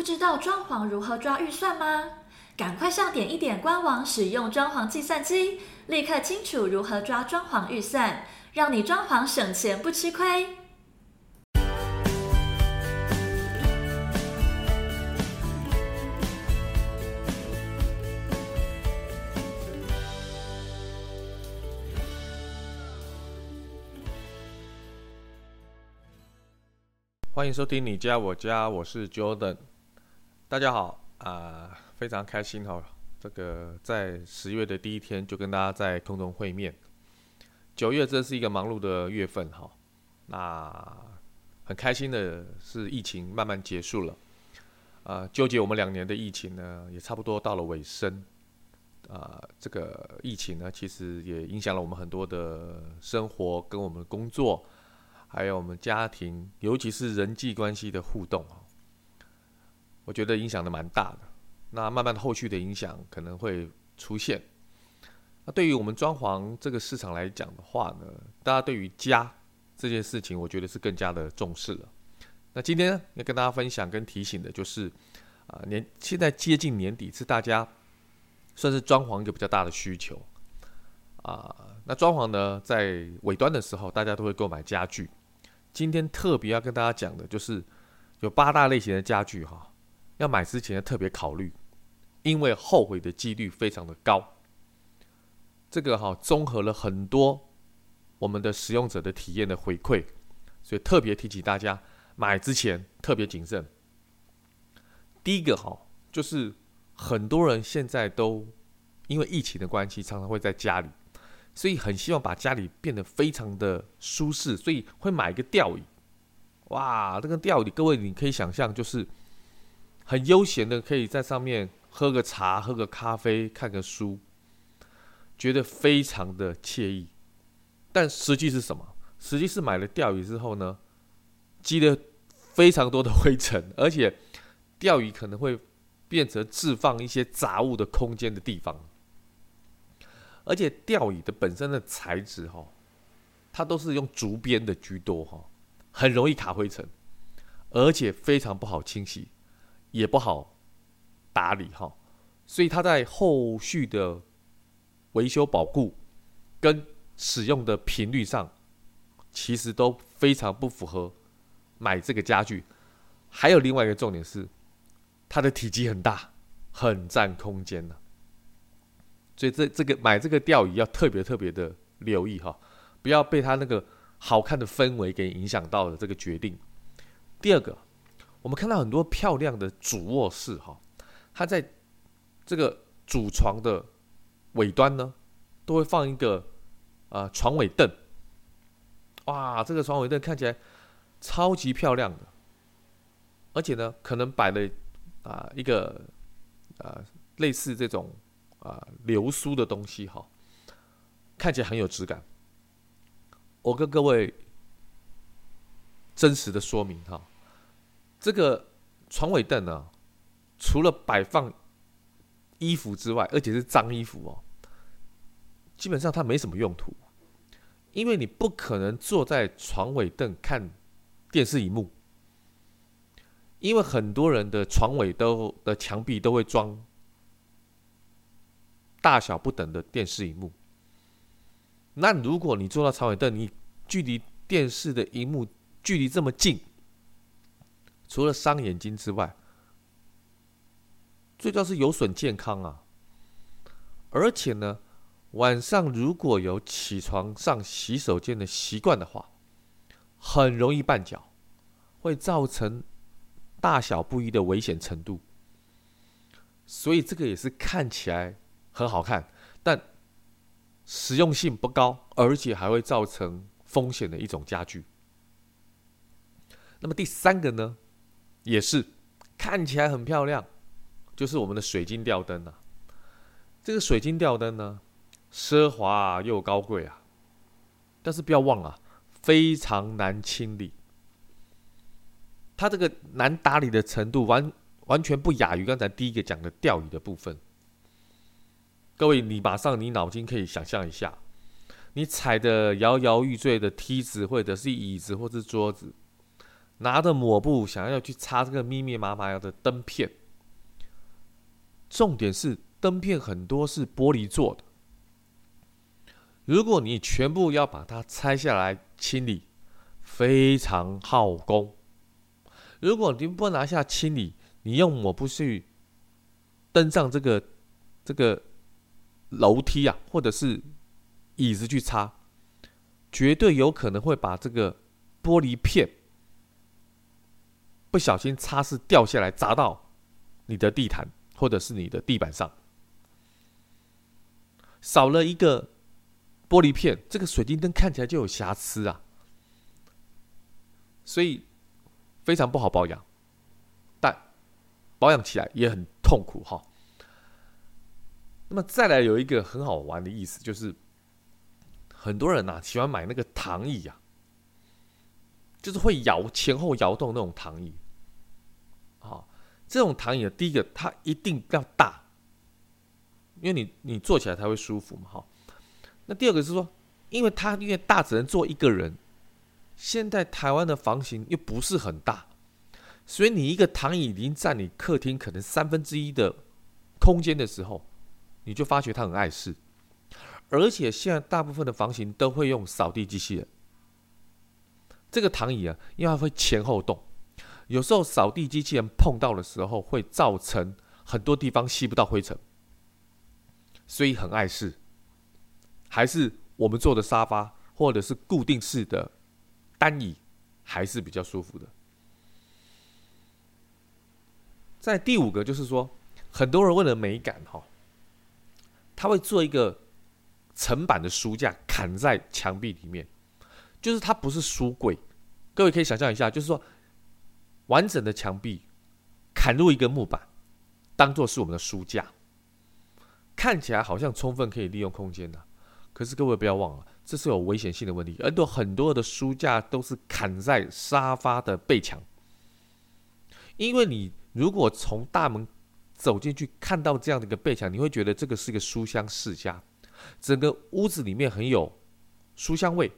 不知道装潢如何抓预算吗？赶快上点一点官网，使用装潢计算机，立刻清楚如何抓装潢预算，让你装潢省钱不吃亏。欢迎收听你家我家，我是 Jordan。大家好啊、非常开心哈，这个在十月的第一天就跟大家在空中会面。九月这是一个忙碌的月份哈，那很开心的是疫情慢慢结束了，啊、呃，纠结我们两年的疫情呢，也差不多到了尾声。啊、这个疫情呢，其实也影响了我们很多的生活跟我们的工作。还有我们家庭，尤其是人际关系的互动，我觉得影响的蛮大的。那慢慢后续的影响可能会出现。那对于我们装潢这个市场来讲的话呢，大家对于家这件事情，我觉得是更加的重视了。那今天，要跟大家分享跟提醒的就是，啊年现在接近年底，是大家算是装潢一个比较大的需求啊。那装潢呢，在尾端的时候，大家都会购买家具。今天特别要跟大家讲的就是，有八大类型的家具哈，要买之前要特别考虑，因为后悔的几率非常的高。这个哈综合了很多我们的使用者的体验的回馈，所以特别提醒大家买之前特别谨慎。第一个哈，就是很多人现在都因为疫情的关系，常常会在家里。所以很希望把家里变得非常的舒适，所以会买一个吊椅。哇，这个吊椅，各位你可以想象，就是很悠闲的，可以在上面喝个茶、喝个咖啡、看个书，觉得非常的惬意。但实际是什么？实际是买了钓椅之后呢，积了非常多的灰尘，而且钓椅可能会变成置放一些杂物的空间的地方。而且钓椅的本身的材质哈，它都是用竹编的居多哈，很容易卡灰尘，而且非常不好清洗，也不好打理哈，所以它在后续的维修保固跟使用的频率上，其实都非常不符合买这个家具。还有另外一个重点是，它的体积很大，很占空间呢。所以这这个买这个吊椅要特别特别的留意哈，不要被它那个好看的氛围给影响到了这个决定。第二个，我们看到很多漂亮的主卧室哈，它在这个主床的尾端呢，都会放一个啊床尾凳。哇，这个床尾凳看起来超级漂亮的，而且呢，可能摆了啊一个啊类似这种。啊，流苏的东西哈，看起来很有质感。我跟各位真实的说明哈，这个床尾凳呢，除了摆放衣服之外，而且是脏衣服哦，基本上它没什么用途，因为你不可能坐在床尾凳看电视荧幕，因为很多人的床尾都的墙壁都会装。大小不等的电视荧幕，那如果你坐到床尾凳，你距离电视的荧幕距离这么近，除了伤眼睛之外，最重要是有损健康啊！而且呢，晚上如果有起床上洗手间的习惯的话，很容易绊脚，会造成大小不一的危险程度。所以这个也是看起来。很好看，但实用性不高，而且还会造成风险的一种家具。那么第三个呢，也是看起来很漂亮，就是我们的水晶吊灯啊。这个水晶吊灯呢，奢华又高贵啊，但是不要忘了，非常难清理。它这个难打理的程度完完全不亚于刚才第一个讲的吊椅的部分。各位，你马上你脑筋可以想象一下，你踩的摇摇欲坠的梯子，或者是椅子，或是桌子，拿着抹布想要去擦这个密密麻麻的灯片。重点是灯片很多是玻璃做的，如果你全部要把它拆下来清理，非常耗工。如果你不拿下清理，你用抹布去登上这个这个楼梯啊，或者是椅子去擦，绝对有可能会把这个玻璃片不小心擦拭掉下来，砸到你的地毯或者是你的地板上。少了一个玻璃片，这个水晶灯看起来就有瑕疵啊，所以非常不好保养，但保养起来也很痛苦哈。那么再来有一个很好玩的意思，就是很多人呐、啊、喜欢买那个躺椅啊，就是会摇前后摇动那种躺椅。好，这种躺椅的第一个它一定要大，因为你你坐起来才会舒服嘛。哈，那第二个是说，因为它因为大只能坐一个人，现在台湾的房型又不是很大，所以你一个躺椅已经占你客厅可能三分之一的空间的时候。你就发觉它很碍事，而且现在大部分的房型都会用扫地机器人。这个躺椅啊，因为它会前后动，有时候扫地机器人碰到的时候，会造成很多地方吸不到灰尘，所以很碍事。还是我们坐的沙发或者是固定式的单椅，还是比较舒服的。在第五个就是说，很多人为了美感哈。他会做一个层板的书架，砍在墙壁里面，就是它不是书柜。各位可以想象一下，就是说完整的墙壁砍入一个木板，当做是我们的书架，看起来好像充分可以利用空间的。可是各位不要忘了，这是有危险性的问题。而多很多的书架都是砍在沙发的背墙，因为你如果从大门。走进去看到这样的一个背墙，你会觉得这个是一个书香世家，整个屋子里面很有书香味。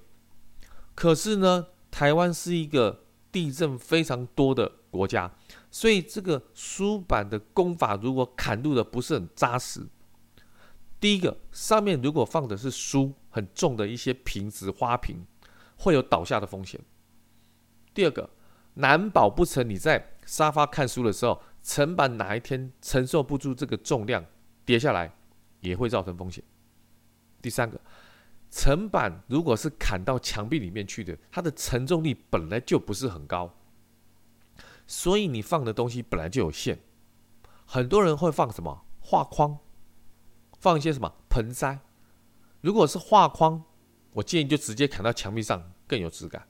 可是呢，台湾是一个地震非常多的国家，所以这个书板的工法如果砍入的不是很扎实，第一个上面如果放的是书很重的一些瓶子、花瓶，会有倒下的风险。第二个，难保不成你在沙发看书的时候。层板哪一天承受不住这个重量，跌下来也会造成风险。第三个，层板如果是砍到墙壁里面去的，它的承重力本来就不是很高，所以你放的东西本来就有限。很多人会放什么画框，放一些什么盆栽。如果是画框，我建议就直接砍到墙壁上更有质感。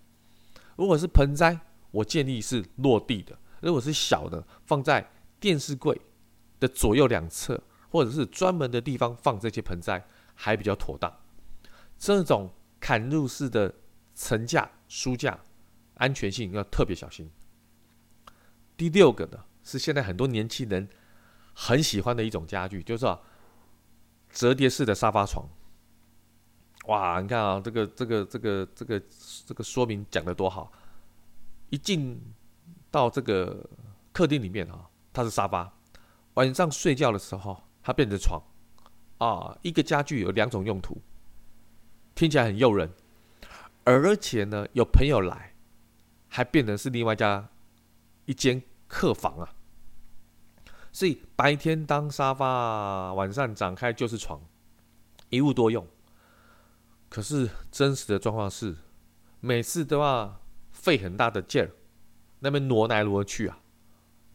如果是盆栽，我建议是落地的。如果是小的，放在电视柜的左右两侧，或者是专门的地方放这些盆栽，还比较妥当。这种砍入式的层架、书架，安全性要特别小心。第六个呢，是现在很多年轻人很喜欢的一种家具，就是说折叠式的沙发床。哇，你看啊，这个、这个、这个、这个、这个说明讲的多好，一进。到这个客厅里面啊，它是沙发。晚上睡觉的时候，它变成床。啊，一个家具有两种用途，听起来很诱人。而且呢，有朋友来，还变成是另外一家一间客房啊。所以白天当沙发，晚上展开就是床，一物多用。可是真实的状况是，每次都要费很大的劲。那边挪来挪去啊，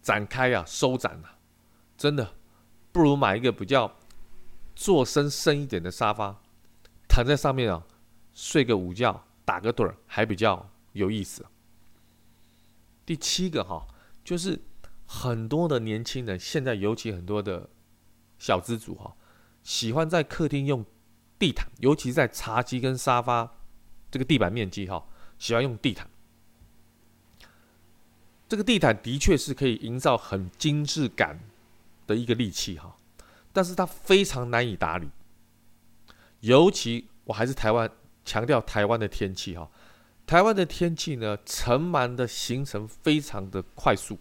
展开啊，收展啊，真的不如买一个比较坐深深一点的沙发，躺在上面啊，睡个午觉，打个盹儿，还比较有意思。第七个哈，就是很多的年轻人，现在尤其很多的小资族哈，喜欢在客厅用地毯，尤其在茶几跟沙发这个地板面积哈，喜欢用地毯。这个地毯的确是可以营造很精致感的一个利器哈，但是它非常难以打理。尤其我还是台湾强调台湾的天气哈，台湾的天气呢，尘螨的形成非常的快速，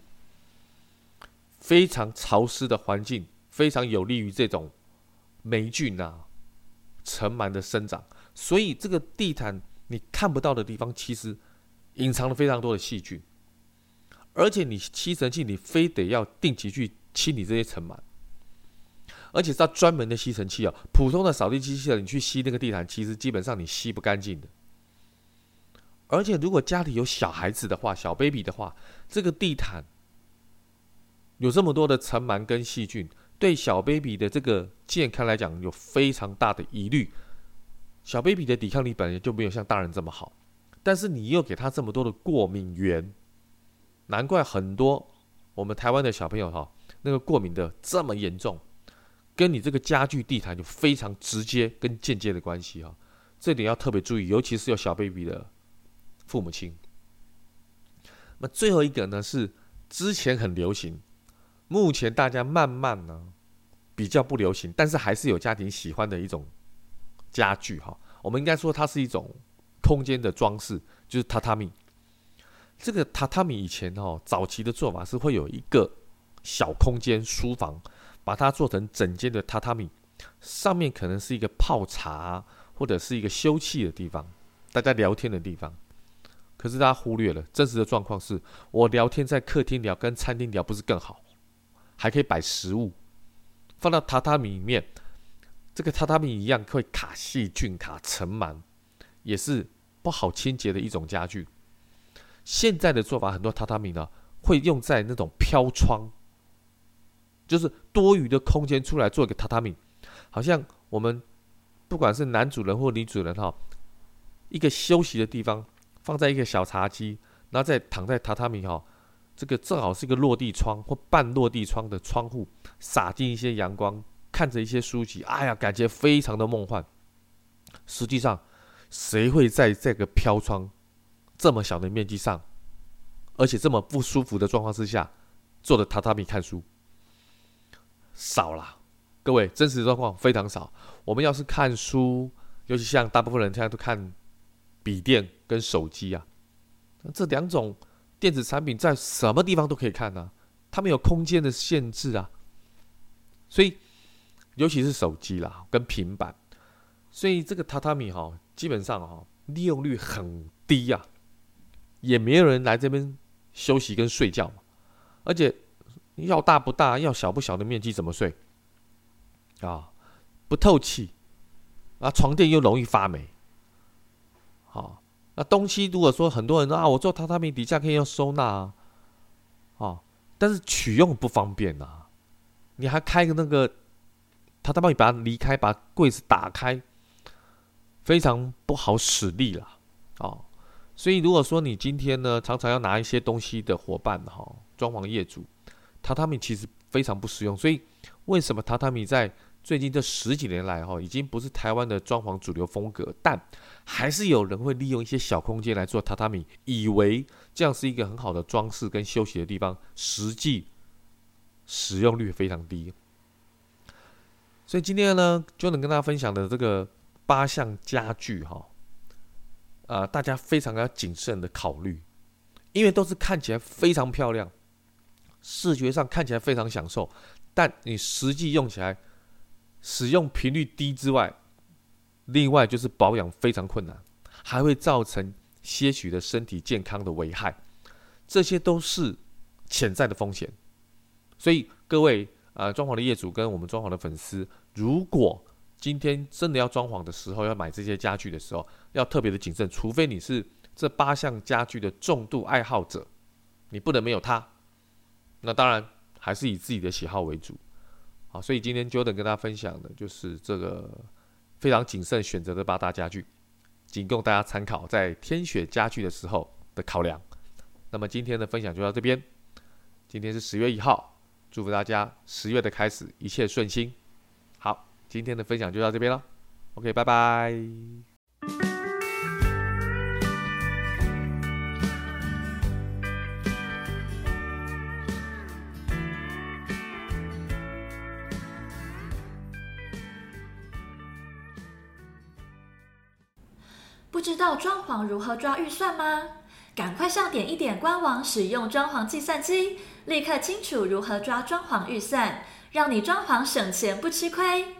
非常潮湿的环境，非常有利于这种霉菌啊、尘螨的生长。所以这个地毯你看不到的地方，其实隐藏了非常多的细菌。而且你吸尘器，你非得要定期去清理这些尘螨，而且是要专门的吸尘器哦。普通的扫地机器人，你去吸那个地毯，其实基本上你吸不干净的。而且如果家里有小孩子的话，小 baby 的话，这个地毯有这么多的尘螨跟细菌，对小 baby 的这个健康来讲有非常大的疑虑。小 baby 的抵抗力本来就没有像大人这么好，但是你又给他这么多的过敏源。难怪很多我们台湾的小朋友哈，那个过敏的这么严重，跟你这个家具地毯有非常直接跟间接的关系哈，这点要特别注意，尤其是有小 baby 的父母亲。那最后一个呢，是之前很流行，目前大家慢慢呢比较不流行，但是还是有家庭喜欢的一种家具哈。我们应该说它是一种空间的装饰，就是榻榻米。这个榻榻米以前哦，早期的做法是会有一个小空间书房，把它做成整间的榻榻米，上面可能是一个泡茶或者是一个休憩的地方，大家聊天的地方。可是大家忽略了真实的状况是，我聊天在客厅聊，跟餐厅聊不是更好？还可以摆食物，放到榻榻米里面，这个榻榻米一样会卡细菌、卡尘螨，也是不好清洁的一种家具。现在的做法，很多榻榻米呢会用在那种飘窗，就是多余的空间出来做一个榻榻米，好像我们不管是男主人或女主人哈，一个休息的地方，放在一个小茶几，然后再躺在榻榻米哈，这个正好是一个落地窗或半落地窗的窗户，洒进一些阳光，看着一些书籍，哎呀，感觉非常的梦幻。实际上，谁会在这个飘窗？这么小的面积上，而且这么不舒服的状况之下，坐着榻榻米看书少啦。各位，真实状况非常少。我们要是看书，尤其像大部分人现在都看笔电跟手机啊，这两种电子产品在什么地方都可以看呢？它们有空间的限制啊。所以，尤其是手机啦跟平板，所以这个榻榻米哈，基本上哈利用率很低呀。也没有人来这边休息跟睡觉嘛，而且要大不大，要小不小的面积怎么睡啊？不透气啊，床垫又容易发霉。好，那东西如果说很多人说啊，我做榻榻米底下可以用收纳啊，啊，但是取用不方便呐，你还开个那个榻榻米，把它离开，把柜子打开，非常不好使力了啊。所以，如果说你今天呢，常常要拿一些东西的伙伴哈，装潢业主，榻榻米其实非常不实用。所以，为什么榻榻米在最近这十几年来哈，已经不是台湾的装潢主流风格？但还是有人会利用一些小空间来做榻榻米，以为这样是一个很好的装饰跟休息的地方，实际使用率非常低。所以今天呢，就能跟大家分享的这个八项家具哈。啊、大家非常要谨慎的考虑，因为都是看起来非常漂亮，视觉上看起来非常享受，但你实际用起来，使用频率低之外，另外就是保养非常困难，还会造成些许的身体健康的危害，这些都是潜在的风险。所以各位啊，装、潢的业主跟我们装潢的粉丝，如果今天真的要装潢的时候，要买这些家具的时候，要特别的谨慎，除非你是这八项家具的重度爱好者，你不能没有它。那当然还是以自己的喜好为主。好，所以今天 Jordan 跟大家分享的就是这个非常谨慎选择的八大家具，仅供大家参考，在挑选家具的时候的考量。那么今天的分享就到这边。今天是十月一号，祝福大家十月的开始一切顺心。好，今天的分享就到这边了。OK，拜拜。知道装潢如何抓预算吗？赶快上点一点官网使用装潢计算机，立刻清楚如何抓装潢预算，让你装潢省钱不吃亏。